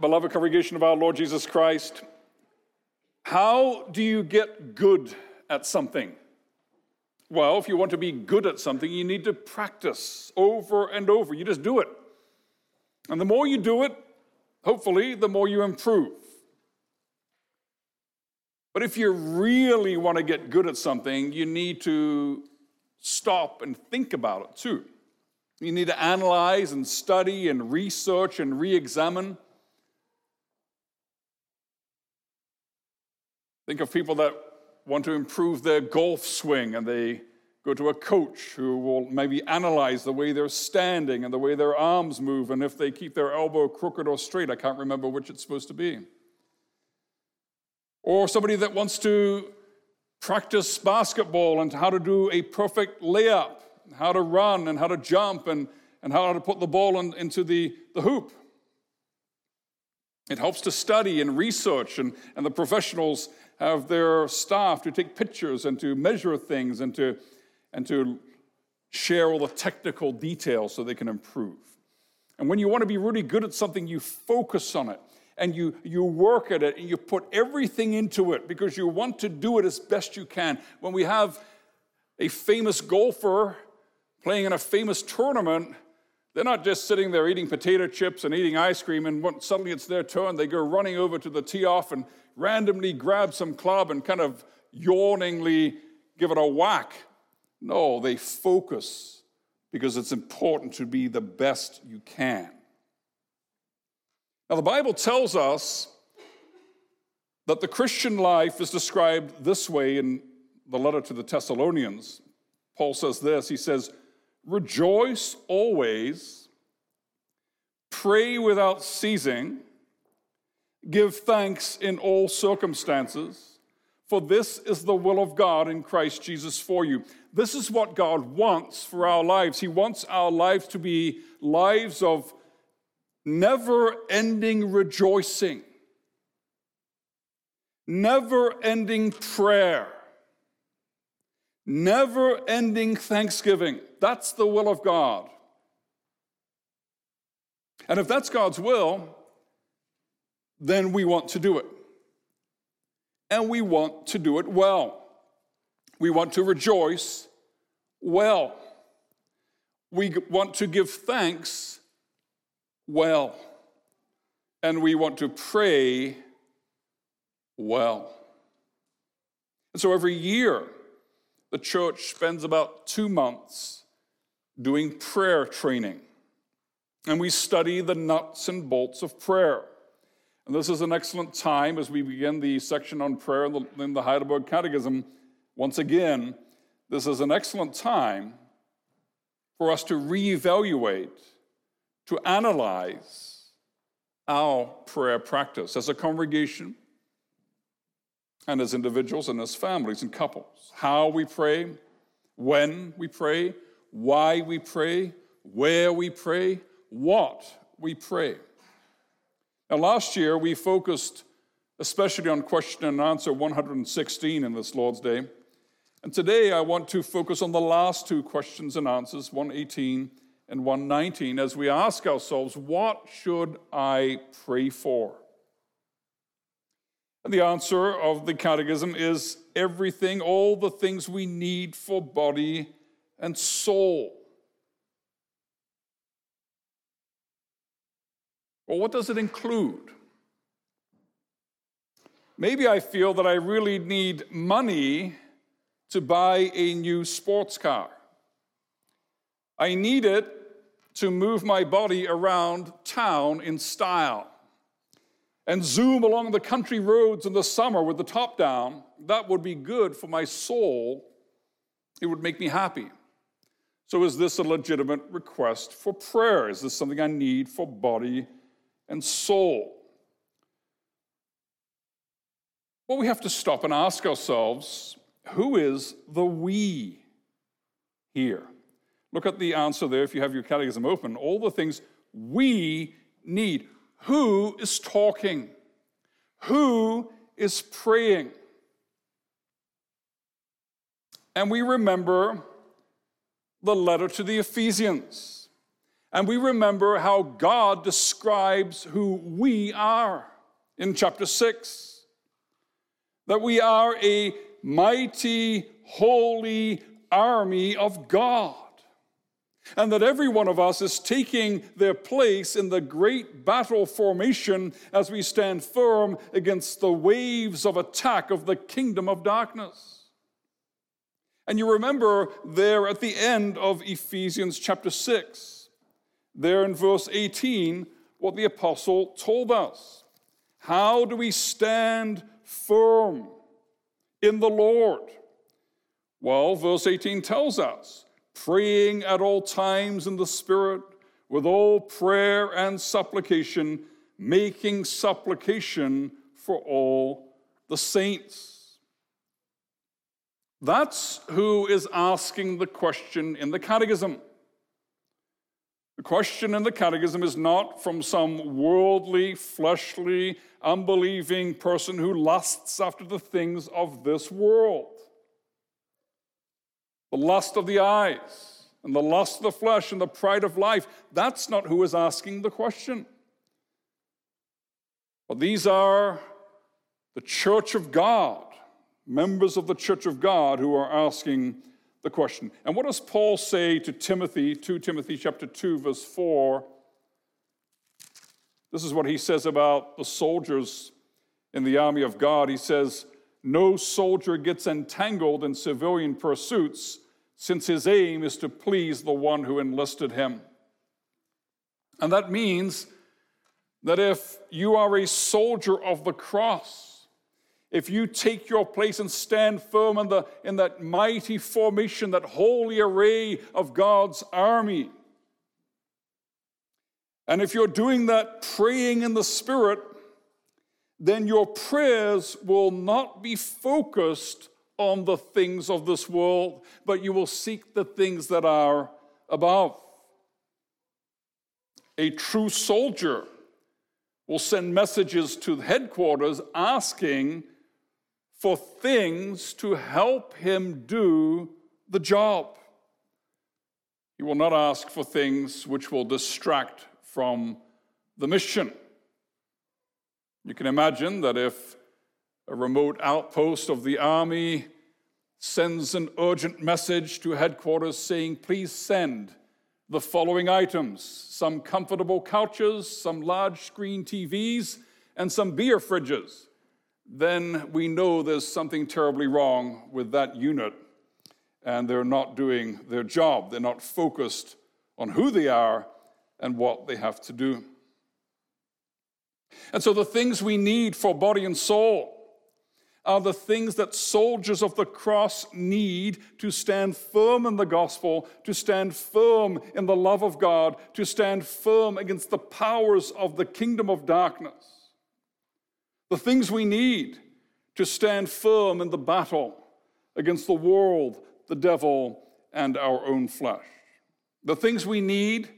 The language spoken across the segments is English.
Beloved congregation of our Lord Jesus Christ, how do you get good at something? Well, if you want to be good at something, you need to practice over and over. You just do it. And the more you do it, hopefully, the more you improve. But if you really want to get good at something, you need to stop and think about it too. You need to analyze and study and research and re examine. Think of people that want to improve their golf swing and they go to a coach who will maybe analyze the way they're standing and the way their arms move and if they keep their elbow crooked or straight. I can't remember which it's supposed to be. Or somebody that wants to practice basketball and how to do a perfect layup, how to run and how to jump and, and how to put the ball in, into the, the hoop. It helps to study and research, and, and the professionals have their staff to take pictures and to measure things and to, and to share all the technical details so they can improve. And when you want to be really good at something, you focus on it and you, you work at it and you put everything into it because you want to do it as best you can. When we have a famous golfer playing in a famous tournament, they're not just sitting there eating potato chips and eating ice cream, and suddenly it's their turn. They go running over to the tee off and randomly grab some club and kind of yawningly give it a whack. No, they focus because it's important to be the best you can. Now, the Bible tells us that the Christian life is described this way in the letter to the Thessalonians. Paul says this He says, Rejoice always, pray without ceasing, give thanks in all circumstances, for this is the will of God in Christ Jesus for you. This is what God wants for our lives. He wants our lives to be lives of never ending rejoicing, never ending prayer, never ending thanksgiving. That's the will of God. And if that's God's will, then we want to do it. And we want to do it well. We want to rejoice well. We want to give thanks well. And we want to pray well. And so every year, the church spends about two months doing prayer training. And we study the nuts and bolts of prayer. And this is an excellent time as we begin the section on prayer in the, Heidelberg Catechism. Once again, this is an excellent time for us to reevaluate, to analyze our prayer practice as a congregation and as individuals and as families and couples. How we pray, when we pray, why we pray, where we pray, what we pray. Now, last year we focused especially on question and answer 116 in this Lord's Day. And today I want to focus on the last two questions and answers, 118 and 119, as we ask ourselves, what should I pray for? And the answer of the Catechism is everything, all the things we need for body and soul. Well, what does it include? Maybe I feel that I really need money to buy a new sports car. I need it to move my body around town in style and zoom along the country roads in the summer with the top down. That would be good for my soul. It would make me happy. So, is this a legitimate request for prayer? Is this something I need for body and soul? Well, we have to stop and ask ourselves who is the we here? Look at the answer there if you have your catechism open. All the things we need. Who is talking? Who is praying? And we remember the letter to the Ephesians. And we remember how God describes who we are in chapter 6 that we are a mighty, holy army of God. And that every one of us is taking their place in the great battle formation as we stand firm against the waves of attack of the kingdom of darkness. And you remember there at the end of Ephesians chapter 6, there in verse 18, what the apostle told us. How do we stand firm in the Lord? Well, verse 18 tells us praying at all times in the Spirit with all prayer and supplication, making supplication for all the saints. That's who is asking the question in the Catechism. The question in the Catechism is not from some worldly, fleshly, unbelieving person who lusts after the things of this world. The lust of the eyes, and the lust of the flesh, and the pride of life. That's not who is asking the question. But these are the church of God, members of the church of God, who are asking the question. And what does Paul say to Timothy, 2 Timothy chapter 2, verse 4? This is what he says about the soldiers in the army of God. He says, No soldier gets entangled in civilian pursuits, since his aim is to please the one who enlisted him. And that means that if you are a soldier of the cross, if you take your place and stand firm in, the, in that mighty formation, that holy array of God's army, and if you're doing that praying in the Spirit, then your prayers will not be focused on the things of this world, but you will seek the things that are above. A true soldier will send messages to headquarters asking for things to help him do the job. He will not ask for things which will distract from the mission. You can imagine that if a remote outpost of the army sends an urgent message to headquarters saying, please send the following items some comfortable couches, some large screen TVs, and some beer fridges then we know there's something terribly wrong with that unit and they're not doing their job. They're not focused on who they are and what they have to do. And so the things we need for body and soul are the things that soldiers of the cross need to stand firm in the gospel, to stand firm in the love of God, to stand firm against the powers of the kingdom of darkness the things we need to stand firm in the battle against the world, the devil, and our own flesh. The things we need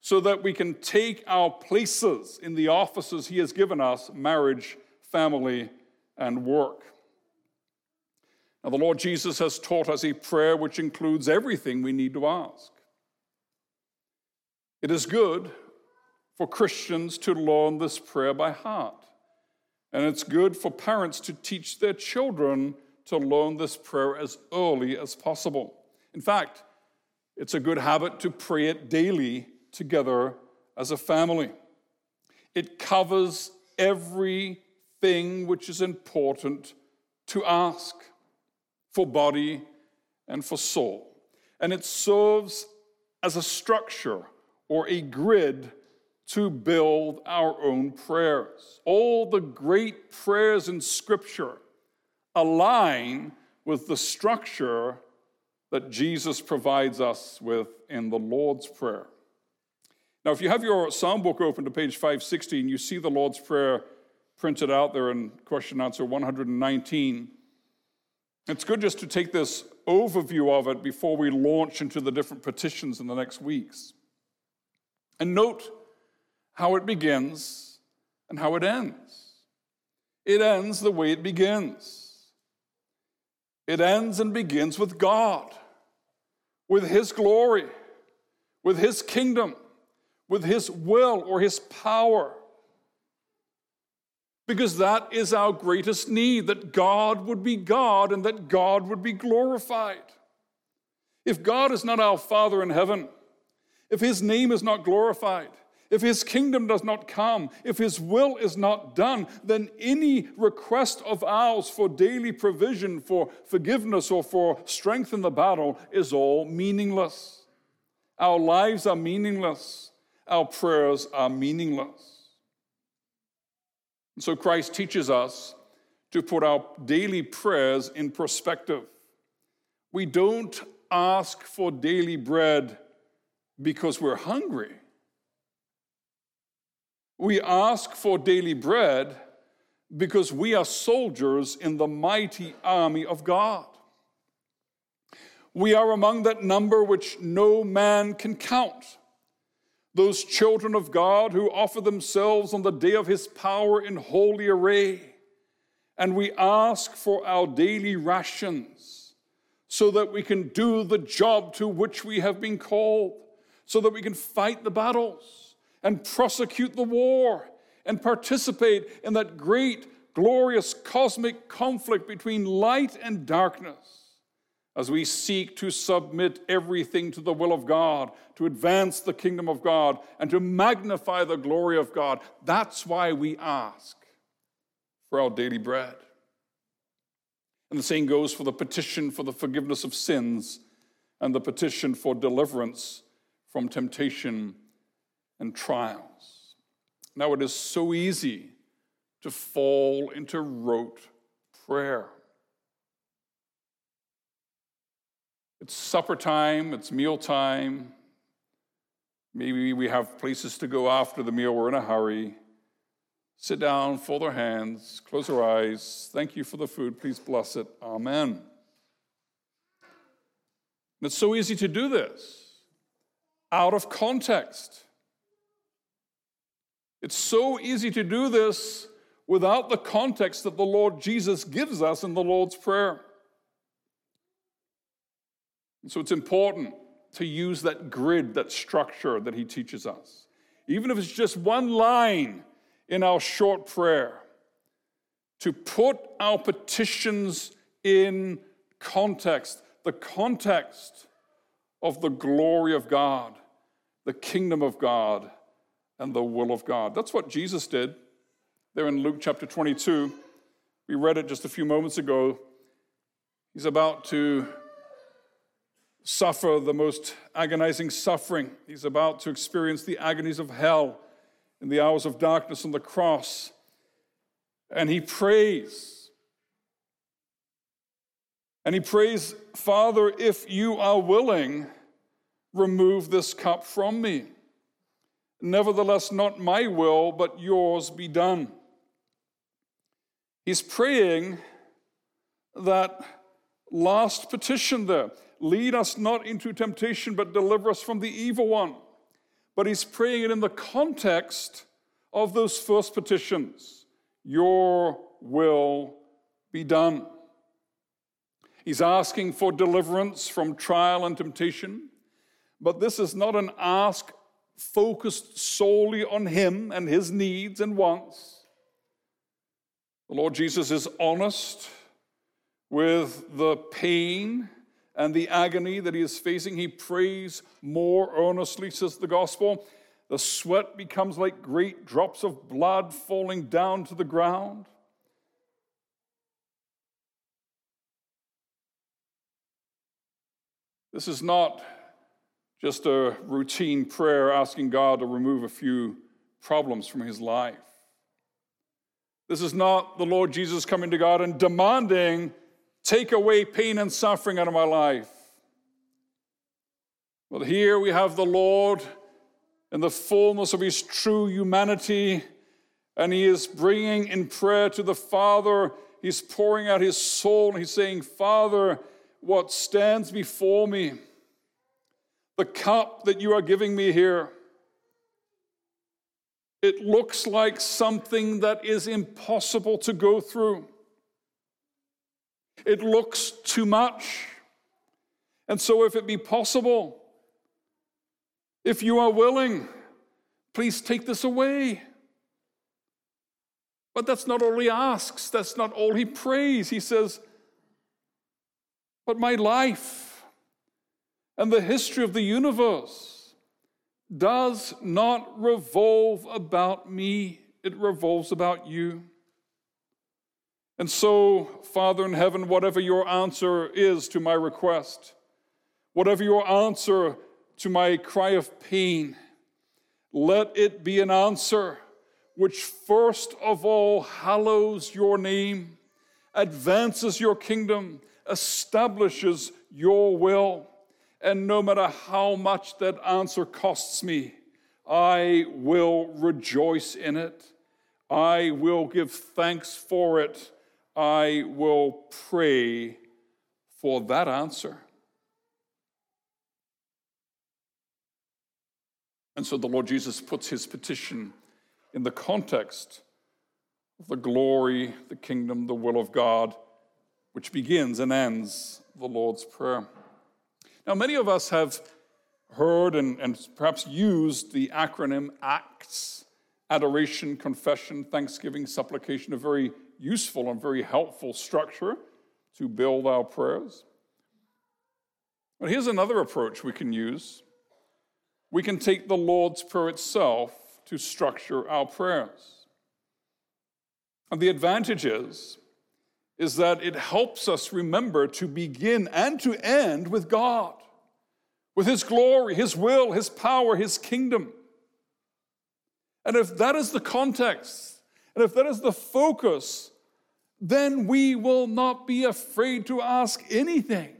so that we can take our places in the offices He has given us marriage, family, and work. Now, the Lord Jesus has taught us a prayer which includes everything we need to ask. It is good for Christians to learn this prayer by heart. And it's good for parents to teach their children to learn this prayer as early as possible. In fact, it's a good habit to pray it daily together as a family. It covers everything which is important to ask for body and for soul. And it serves as a structure or a grid to build our own prayers. All the great prayers in Scripture align with the structure that Jesus provides us with in the Lord's Prayer. Now, if you have your psalm book open to page 516, you see the Lord's Prayer printed out there in question answer 119. It's good just to take this overview of it before we launch into the different petitions in the next weeks. And note how it begins and how it ends. It ends the way it begins. It ends and begins with God, with His glory, with His kingdom, with His will or His power. Because that is our greatest need that God would be God and that God would be glorified. If God is not our Father in heaven, if His name is not glorified, if his kingdom does not come, if his will is not done, then any request of ours for daily provision, for forgiveness, or for strength in the battle is all meaningless. Our lives are meaningless. Our prayers are meaningless. And so Christ teaches us to put our daily prayers in perspective. We don't ask for daily bread because we're hungry. We ask for daily bread because we are soldiers in the mighty army of God. We are among that number which no man can count. Those children of God who offer themselves on the day of his power in holy array. And we ask for our daily rations so that we can do the job to which we have been called, so that we can fight the battles and prosecute the war and participate in that great, glorious cosmic conflict between light and darkness as we seek to submit everything to the will of God, to advance the kingdom of God, and to magnify the glory of God. That's why we ask for our daily bread. And the same goes for the petition for the forgiveness of sins and the petition for deliverance from temptation and trials. Now, it is so easy to fall into rote prayer. It's supper time, it's meal time. Maybe we have places to go after the meal, we're in a hurry. Sit down, fold our hands, close our eyes. Thank you for the food. Please bless it. Amen. And it's so easy to do this out of context. It's so easy to do this without the context that the Lord Jesus gives us in the Lord's Prayer. And so it's important to use that grid, that structure that He teaches us. Even if it's just one line in our short prayer, to put our petitions in context, the context of the glory of God, the kingdom of God, and the will of God. That's what Jesus did there in Luke chapter 22. We read it just a few moments ago. He's about to suffer the most agonizing suffering. He's about to experience the agonies of hell in the hours of darkness on the cross. And he prays. And he prays, Father, if you are willing, remove this cup from me. Nevertheless, not my will, but yours be done. He's praying that last petition there lead us not into temptation, but deliver us from the evil one. But he's praying it in the context of those first petitions Your will be done. He's asking for deliverance from trial and temptation, but this is not an ask focused solely on Him and His needs and wants. The Lord Jesus is honest with the pain and the agony that he is facing. He prays more earnestly, says the gospel. The sweat becomes like great drops of blood falling down to the ground. This is not just a routine prayer asking God to remove a few problems from his life. This is not the Lord Jesus coming to God and demanding, take away pain and suffering out of my life. But here we have the Lord in the fullness of his true humanity, and he is bringing in prayer to the Father. He's pouring out his soul, and he's saying, Father, what stands before me the cup that you are giving me here, it looks like something that is impossible to go through. It looks too much. And so, if it be possible, if you are willing, Please take this away. But that's not all he asks, that's not all he prays. He says, But my life and the history of the universe does not revolve about me, it revolves about you. And so, Father in heaven, whatever your answer is to my request, whatever your answer to my cry of pain, let it be an answer which first of all hallows your name, advances your kingdom, establishes your will. And no matter how much that answer costs me, I will rejoice in it. I will give thanks for it I will pray for that answer. And so the Lord Jesus puts his petition in the context of the glory, the kingdom, the will of God, which begins and ends the Lord's Prayer. Now, many of us have heard and, and perhaps used the acronym ACTS adoration, confession, thanksgiving, supplication, a very useful and very helpful structure to build our prayers. But here's another approach we can use we can take the Lord's Prayer itself to structure our prayers. And the advantage is, is that it helps us remember to begin and to end with God, with His glory, His will, His power, His kingdom. And if that is the context, and if that is the focus, then we will not be afraid to ask anything.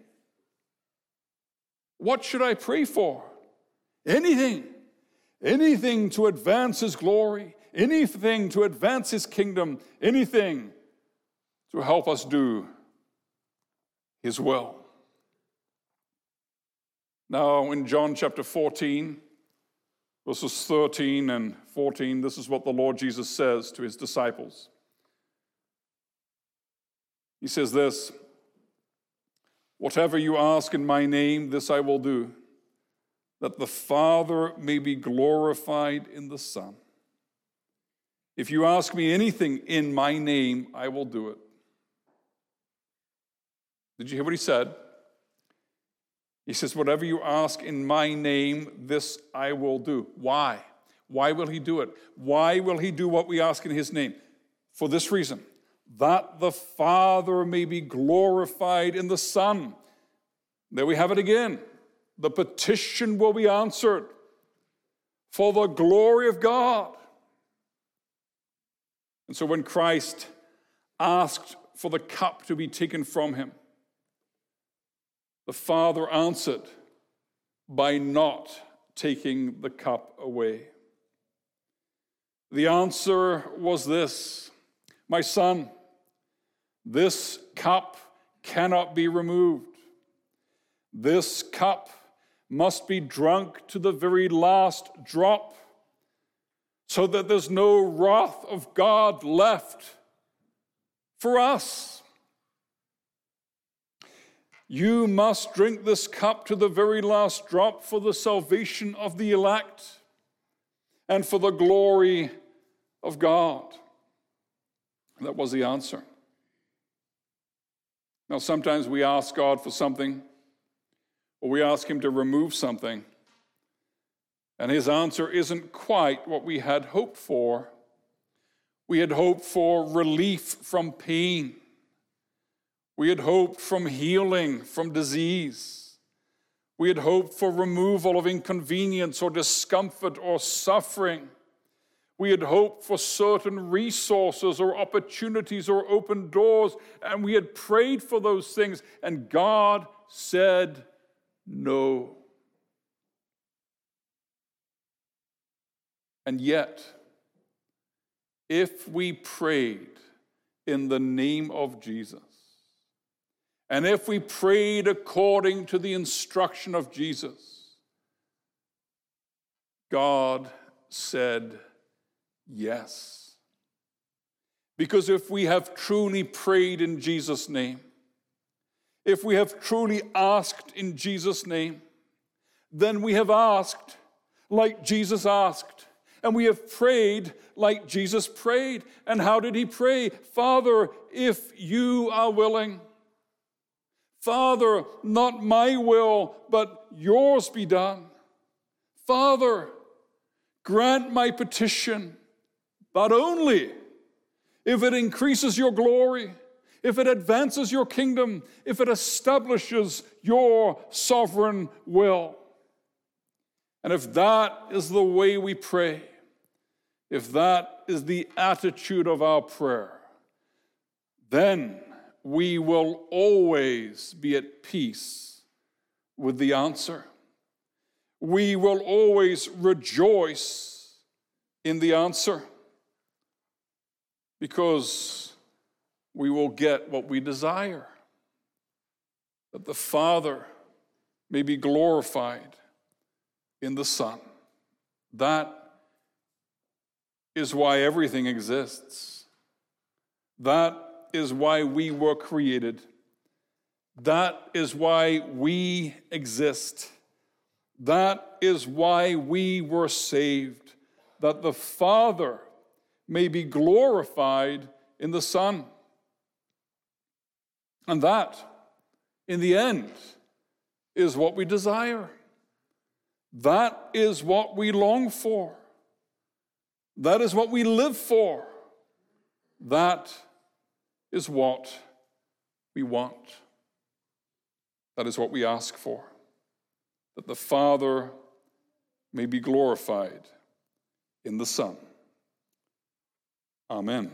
What should I pray for? Anything. Anything to advance His glory, anything to advance His kingdom, anything to help us do His will. Now, in John chapter 14, verses 13 and 14, this is what the Lord Jesus says to his disciples. He says this Whatever you ask in my name, this I will do, that the Father may be glorified in the Son. If you ask me anything in my name, I will do it. Did you hear what he said? He says, Whatever you ask in my name, this I will do. Why? Why will he do it? Why will he do what we ask in his name? For this reason that the Father may be glorified in the Son. There we have it again. The petition will be answered for the glory of God. And so when Christ asked for the cup to be taken from him, the Father answered by not taking the cup away. The answer was this My son, this cup cannot be removed. This cup must be drunk to the very last drop so that there's no wrath of God left for us. You must drink this cup to the very last drop for the salvation of the elect and for the glory of God. That was the answer. Now, sometimes we ask God for something, or we ask Him to remove something, and His answer isn't quite what we had hoped for. We had hoped for relief from pain. We had hoped from healing from disease. We had hoped for removal of inconvenience or discomfort or suffering. We had hoped for certain resources or opportunities or open doors, and we had prayed for those things, and God said no. And yet, if we prayed in the name of Jesus, and if we prayed according to the instruction of Jesus, God said yes. Because if we have truly prayed in Jesus' name, if we have truly asked in Jesus' name, then we have asked like Jesus asked, And we have prayed like Jesus prayed. And how did he pray? Father, if you are willing. Father, not my will, but yours be done. Father, grant my petition, but only if it increases your glory, if it advances your kingdom, if it establishes your sovereign will. And if that is the way we pray, if that is the attitude of our prayer, then we will always be at peace with the answer. We will always rejoice in the answer because we will get what we desire. That the Father may be glorified in the Son. That is why everything exists. That is why we were created. That is why we exist. That is why we were saved, that the Father may be glorified in the Son. And that, in the end, is what we desire. That is what we long for. That is what we live for. That is what we want. That is what we ask for. That the Father may be glorified in the Son. Amen.